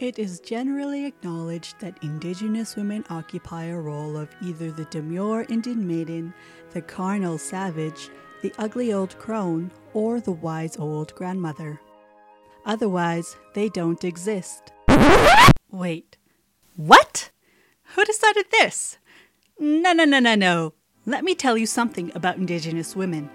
It is generally acknowledged that Indigenous women occupy a role of either the demure Indian maiden, the carnal savage, the ugly old crone, or the wise old grandmother. Otherwise, they don't exist. Wait, what? Who decided this? No, no, no, no, no. Let me tell you something about Indigenous women.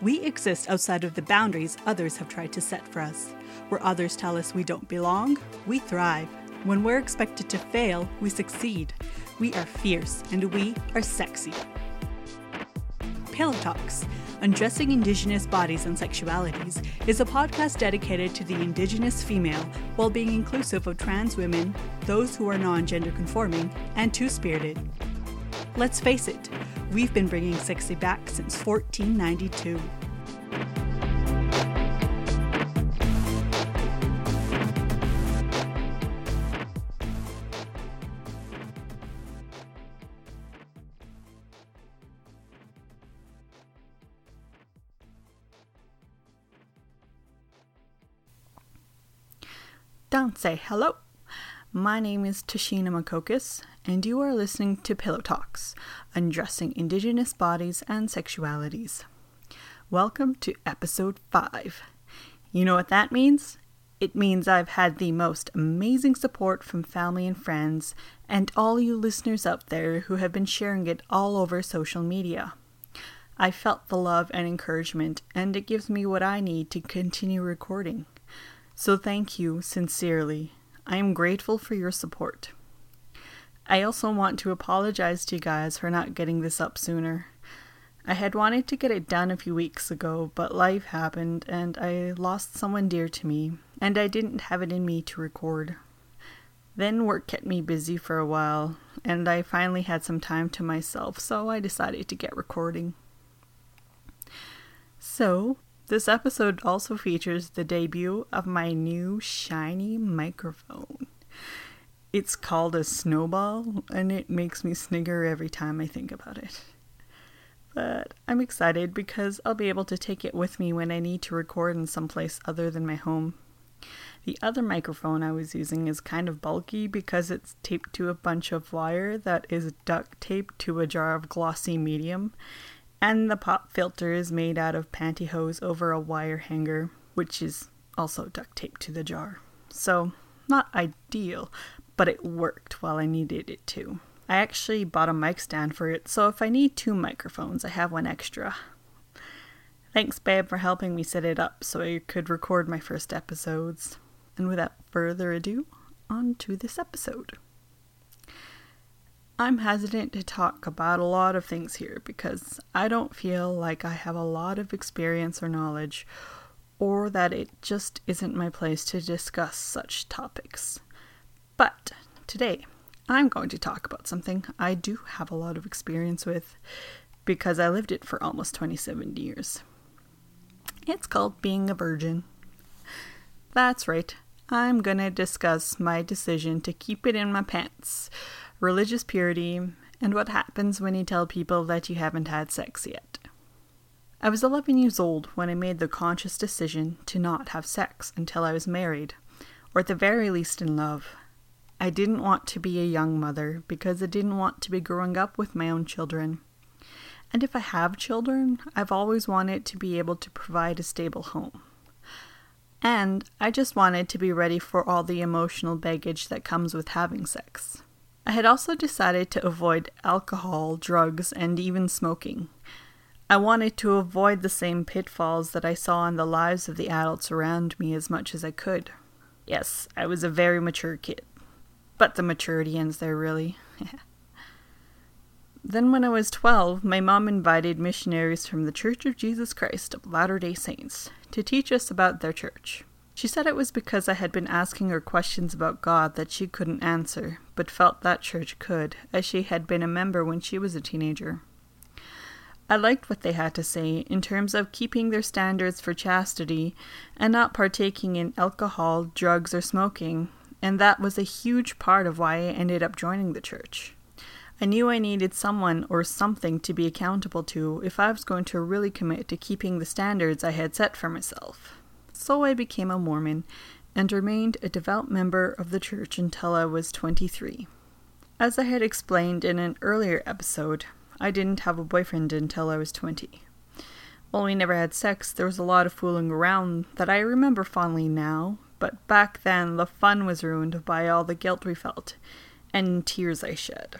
We exist outside of the boundaries others have tried to set for us. Where others tell us we don't belong, we thrive. When we're expected to fail, we succeed. We are fierce and we are sexy. Pillow Talks, Undressing Indigenous Bodies and Sexualities, is a podcast dedicated to the Indigenous female while being inclusive of trans women, those who are non gender conforming, and two spirited. Let's face it, we've been bringing sexy back since 1492. Don't say hello. My name is Tashina Makokis, and you are listening to Pillow Talks, Undressing Indigenous Bodies and Sexualities. Welcome to episode 5. You know what that means? It means I've had the most amazing support from family and friends, and all you listeners out there who have been sharing it all over social media. I felt the love and encouragement, and it gives me what I need to continue recording. So thank you sincerely. I am grateful for your support. I also want to apologize to you guys for not getting this up sooner. I had wanted to get it done a few weeks ago, but life happened and I lost someone dear to me, and I didn't have it in me to record. Then work kept me busy for a while, and I finally had some time to myself, so I decided to get recording. So, this episode also features the debut of my new shiny microphone. It's called a snowball, and it makes me snigger every time I think about it. But I'm excited because I'll be able to take it with me when I need to record in some place other than my home. The other microphone I was using is kind of bulky because it's taped to a bunch of wire that is duct taped to a jar of glossy medium, and the pop filter is made out of pantyhose over a wire hanger, which is also duct taped to the jar. So, not ideal, but it worked while I needed it to. I actually bought a mic stand for it, so if I need two microphones, I have one extra. Thanks, babe, for helping me set it up so I could record my first episodes. And without further ado, on to this episode. I'm hesitant to talk about a lot of things here because I don't feel like I have a lot of experience or knowledge, or that it just isn't my place to discuss such topics. But today, I'm going to talk about something I do have a lot of experience with because I lived it for almost 27 years. It's called being a virgin. That's right, I'm gonna discuss my decision to keep it in my pants religious purity, and what happens when you tell people that you haven't had sex yet. I was 11 years old when I made the conscious decision to not have sex until I was married, or at the very least in love. I didn't want to be a young mother because I didn't want to be growing up with my own children. And if I have children, I've always wanted to be able to provide a stable home. And I just wanted to be ready for all the emotional baggage that comes with having sex. I had also decided to avoid alcohol, drugs, and even smoking. I wanted to avoid the same pitfalls that I saw in the lives of the adults around me as much as I could. Yes, I was a very mature kid. But the maturity ends there, really. then, when I was 12, my mom invited missionaries from the Church of Jesus Christ of Latter day Saints to teach us about their church. She said it was because I had been asking her questions about God that she couldn't answer, but felt that church could, as she had been a member when she was a teenager. I liked what they had to say in terms of keeping their standards for chastity and not partaking in alcohol, drugs, or smoking, and that was a huge part of why I ended up joining the church. I knew I needed someone or something to be accountable to if I was going to really commit to keeping the standards I had set for myself so I became a Mormon and remained a devout member of the church until I was 23. As I had explained in an earlier episode, I didn't have a boyfriend until I was 20. While we never had sex, there was a lot of fooling around that I remember fondly now, but back then the fun was ruined by all the guilt we felt and tears I shed.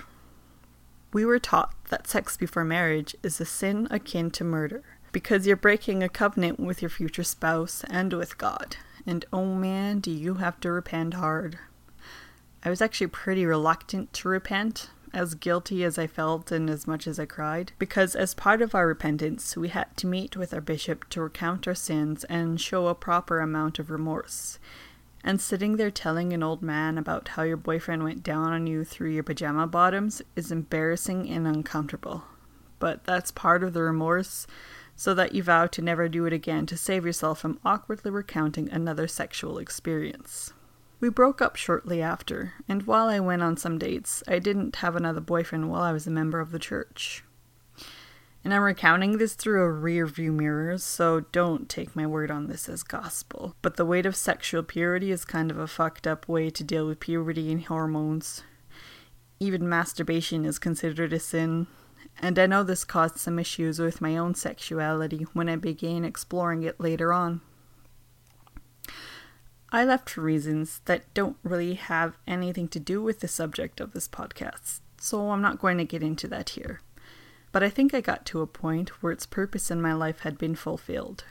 We were taught that sex before marriage is a sin akin to murder because you're breaking a covenant with your future spouse and with God. And oh man, do you have to repent hard. I was actually pretty reluctant to repent, as guilty as I felt and as much as I cried, because as part of our repentance, we had to meet with our bishop to recount our sins and show a proper amount of remorse. And sitting there telling an old man about how your boyfriend went down on you through your pajama bottoms is embarrassing and uncomfortable. But that's part of the remorse, so that you vow to never do it again to save yourself from awkwardly recounting another sexual experience. We broke up shortly after, and while I went on some dates, I didn't have another boyfriend while I was a member of the church. And I'm recounting this through a rear view mirror, so don't take my word on this as gospel. But the weight of sexual purity is kind of a fucked up way to deal with puberty and hormones. Even masturbation is considered a sin. And I know this caused some issues with my own sexuality when I began exploring it later on. I left for reasons that don't really have anything to do with the subject of this podcast, so I'm not going to get into that here. But I think I got to a point where its purpose in my life had been fulfilled.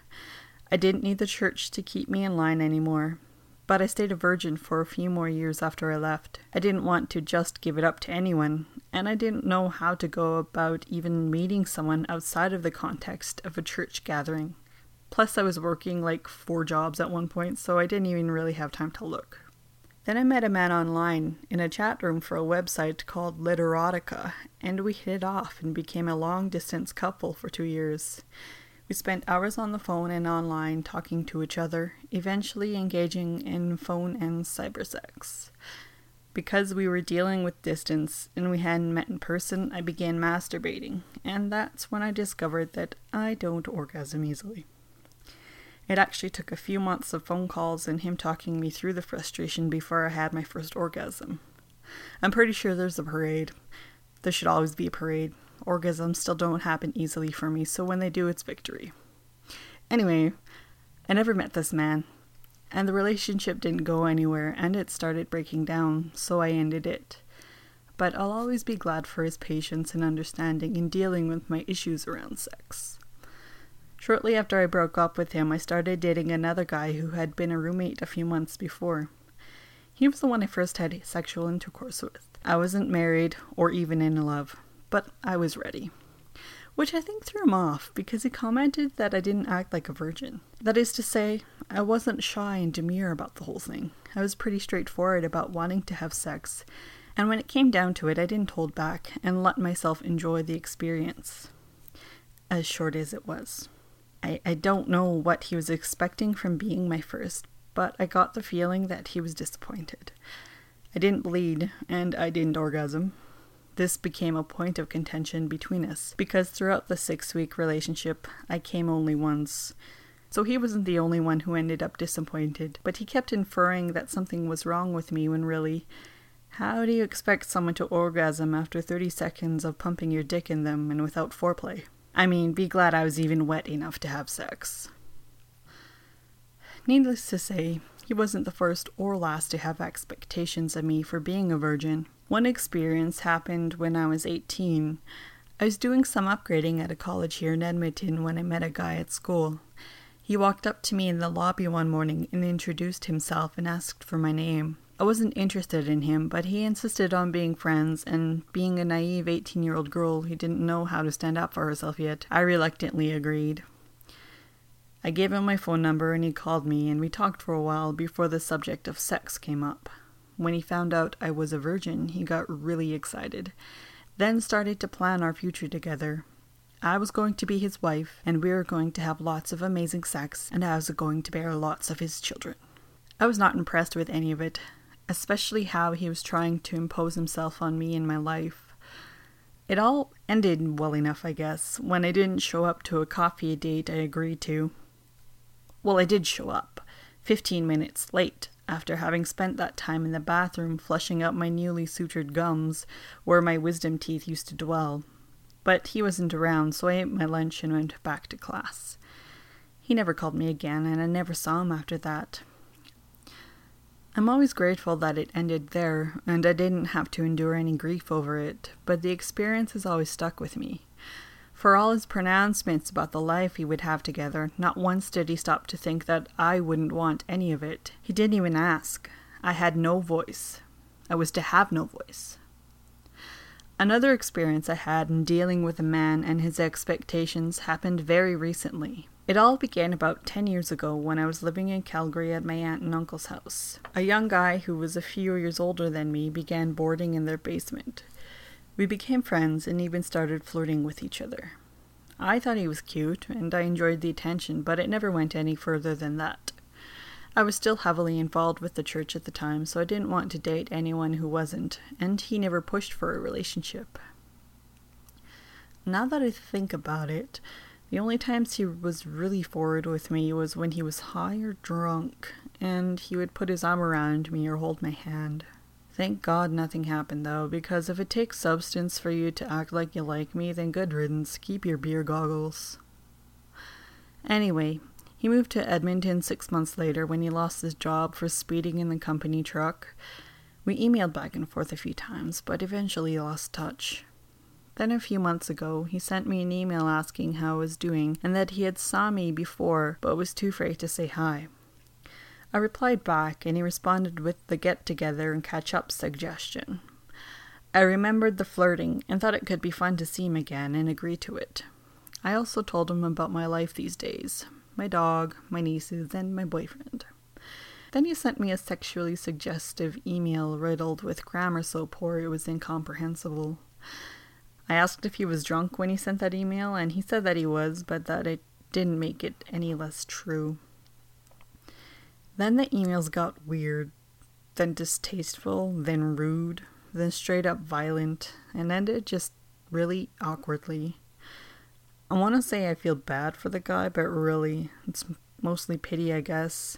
I didn't need the church to keep me in line anymore, but I stayed a virgin for a few more years after I left. I didn't want to just give it up to anyone, and I didn't know how to go about even meeting someone outside of the context of a church gathering. Plus, I was working like four jobs at one point, so I didn't even really have time to look. Then I met a man online in a chat room for a website called Literotica, and we hit it off and became a long distance couple for two years. We spent hours on the phone and online talking to each other, eventually engaging in phone and cyber sex. Because we were dealing with distance and we hadn't met in person, I began masturbating, and that's when I discovered that I don't orgasm easily. It actually took a few months of phone calls and him talking me through the frustration before I had my first orgasm. I'm pretty sure there's a parade. There should always be a parade. Orgasms still don't happen easily for me, so when they do, it's victory. Anyway, I never met this man, and the relationship didn't go anywhere, and it started breaking down, so I ended it. But I'll always be glad for his patience and understanding in dealing with my issues around sex. Shortly after I broke up with him, I started dating another guy who had been a roommate a few months before. He was the one I first had sexual intercourse with. I wasn't married or even in love, but I was ready. Which I think threw him off because he commented that I didn't act like a virgin. That is to say, I wasn't shy and demure about the whole thing. I was pretty straightforward about wanting to have sex, and when it came down to it, I didn't hold back and let myself enjoy the experience, as short as it was. I, I don't know what he was expecting from being my first, but I got the feeling that he was disappointed. I didn't bleed, and I didn't orgasm. This became a point of contention between us, because throughout the six week relationship, I came only once. So he wasn't the only one who ended up disappointed, but he kept inferring that something was wrong with me when really, how do you expect someone to orgasm after 30 seconds of pumping your dick in them and without foreplay? I mean, be glad I was even wet enough to have sex. Needless to say, he wasn't the first or last to have expectations of me for being a virgin. One experience happened when I was 18. I was doing some upgrading at a college here in Edmonton when I met a guy at school. He walked up to me in the lobby one morning and introduced himself and asked for my name. I wasn't interested in him, but he insisted on being friends, and being a naive 18 year old girl who didn't know how to stand up for herself yet, I reluctantly agreed. I gave him my phone number and he called me, and we talked for a while before the subject of sex came up. When he found out I was a virgin, he got really excited, then started to plan our future together. I was going to be his wife, and we were going to have lots of amazing sex, and I was going to bear lots of his children. I was not impressed with any of it especially how he was trying to impose himself on me and my life. It all ended well enough, I guess, when I didn't show up to a coffee date I agreed to. Well, I did show up, 15 minutes late, after having spent that time in the bathroom flushing out my newly sutured gums, where my wisdom teeth used to dwell. But he wasn't around, so I ate my lunch and went back to class. He never called me again, and I never saw him after that. I'm always grateful that it ended there, and I didn't have to endure any grief over it, but the experience has always stuck with me. For all his pronouncements about the life he would have together, not once did he stop to think that I wouldn't want any of it. He didn't even ask. I had no voice. I was to have no voice. Another experience I had in dealing with a man and his expectations happened very recently. It all began about 10 years ago when I was living in Calgary at my aunt and uncle's house. A young guy who was a few years older than me began boarding in their basement. We became friends and even started flirting with each other. I thought he was cute, and I enjoyed the attention, but it never went any further than that. I was still heavily involved with the church at the time, so I didn't want to date anyone who wasn't, and he never pushed for a relationship. Now that I think about it, the only times he was really forward with me was when he was high or drunk, and he would put his arm around me or hold my hand. Thank God nothing happened though, because if it takes substance for you to act like you like me, then good riddance. Keep your beer goggles. Anyway, he moved to Edmonton six months later when he lost his job for speeding in the company truck. We emailed back and forth a few times, but eventually lost touch. Then a few months ago, he sent me an email asking how I was doing and that he had saw me before but was too afraid to say hi. I replied back, and he responded with the get together and catch up suggestion. I remembered the flirting and thought it could be fun to see him again and agreed to it. I also told him about my life these days my dog, my nieces, and my boyfriend. Then he sent me a sexually suggestive email riddled with grammar so poor it was incomprehensible. I asked if he was drunk when he sent that email, and he said that he was, but that it didn't make it any less true. Then the emails got weird, then distasteful, then rude, then straight up violent, and ended just really awkwardly. I want to say I feel bad for the guy, but really, it's mostly pity, I guess.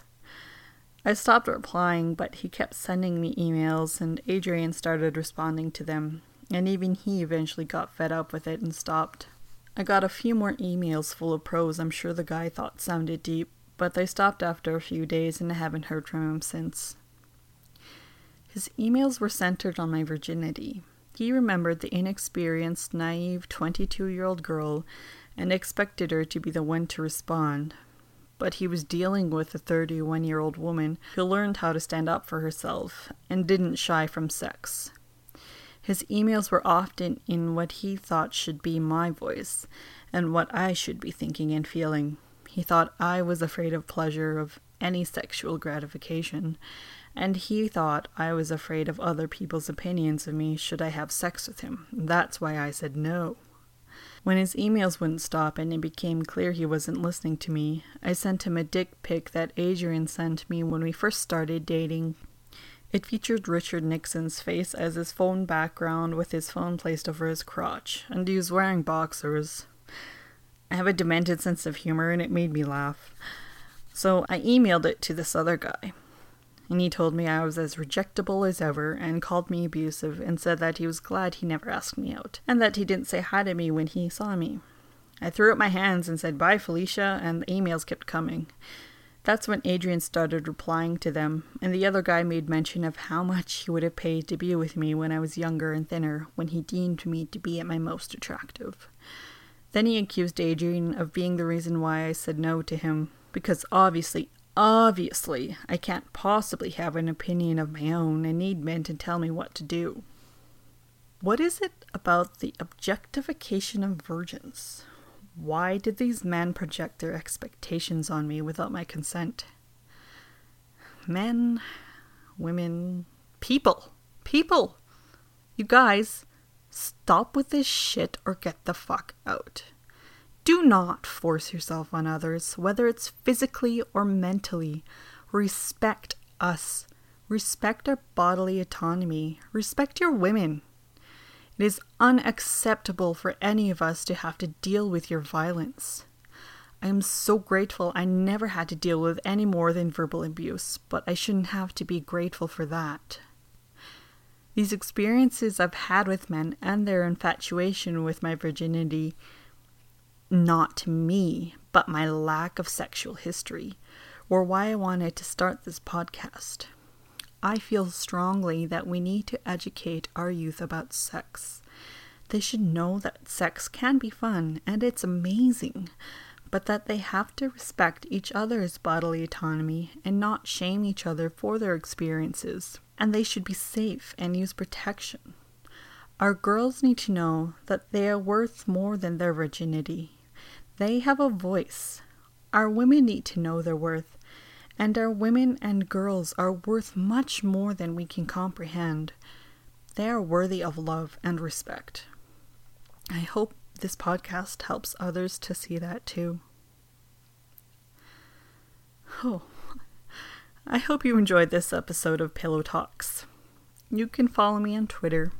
I stopped replying, but he kept sending me emails, and Adrian started responding to them, and even he eventually got fed up with it and stopped. I got a few more emails full of prose I'm sure the guy thought sounded deep, but they stopped after a few days and I haven't heard from him since. His emails were centered on my virginity. He remembered the inexperienced, naive 22 year old girl and expected her to be the one to respond. But he was dealing with a 31 year old woman who learned how to stand up for herself and didn't shy from sex. His emails were often in what he thought should be my voice and what I should be thinking and feeling. He thought I was afraid of pleasure, of any sexual gratification, and he thought I was afraid of other people's opinions of me should I have sex with him. That's why I said no. When his emails wouldn't stop and it became clear he wasn't listening to me, I sent him a dick pic that Adrian sent me when we first started dating. It featured Richard Nixon's face as his phone background with his phone placed over his crotch, and he was wearing boxers. I have a demented sense of humor and it made me laugh. So I emailed it to this other guy. And he told me I was as rejectable as ever and called me abusive and said that he was glad he never asked me out and that he didn't say hi to me when he saw me. I threw up my hands and said bye, Felicia, and the emails kept coming. That's when Adrian started replying to them, and the other guy made mention of how much he would have paid to be with me when I was younger and thinner, when he deemed me to be at my most attractive. Then he accused Adrian of being the reason why I said no to him, because obviously, obviously, I can't possibly have an opinion of my own and need men to tell me what to do. What is it about the objectification of virgins? Why did these men project their expectations on me without my consent? Men, women, people, people! You guys, Stop with this shit or get the fuck out. Do not force yourself on others, whether it's physically or mentally. Respect us. Respect our bodily autonomy. Respect your women. It is unacceptable for any of us to have to deal with your violence. I am so grateful I never had to deal with any more than verbal abuse, but I shouldn't have to be grateful for that. These experiences I've had with men and their infatuation with my virginity, not me, but my lack of sexual history, were why I wanted to start this podcast. I feel strongly that we need to educate our youth about sex. They should know that sex can be fun and it's amazing, but that they have to respect each other's bodily autonomy and not shame each other for their experiences. And they should be safe and use protection. Our girls need to know that they are worth more than their virginity. They have a voice. Our women need to know their worth and our women and girls are worth much more than we can comprehend. They are worthy of love and respect. I hope this podcast helps others to see that too. Oh, I hope you enjoyed this episode of Pillow Talks. You can follow me on Twitter.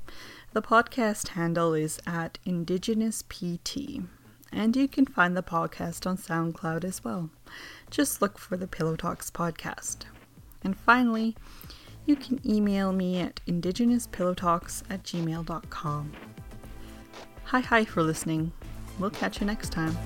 The podcast handle is at IndigenousPT and you can find the podcast on SoundCloud as well. Just look for the Pillow Talks podcast. And finally, you can email me at indigenouspillowtalks at gmail.com. Hi, hi for listening. We'll catch you next time.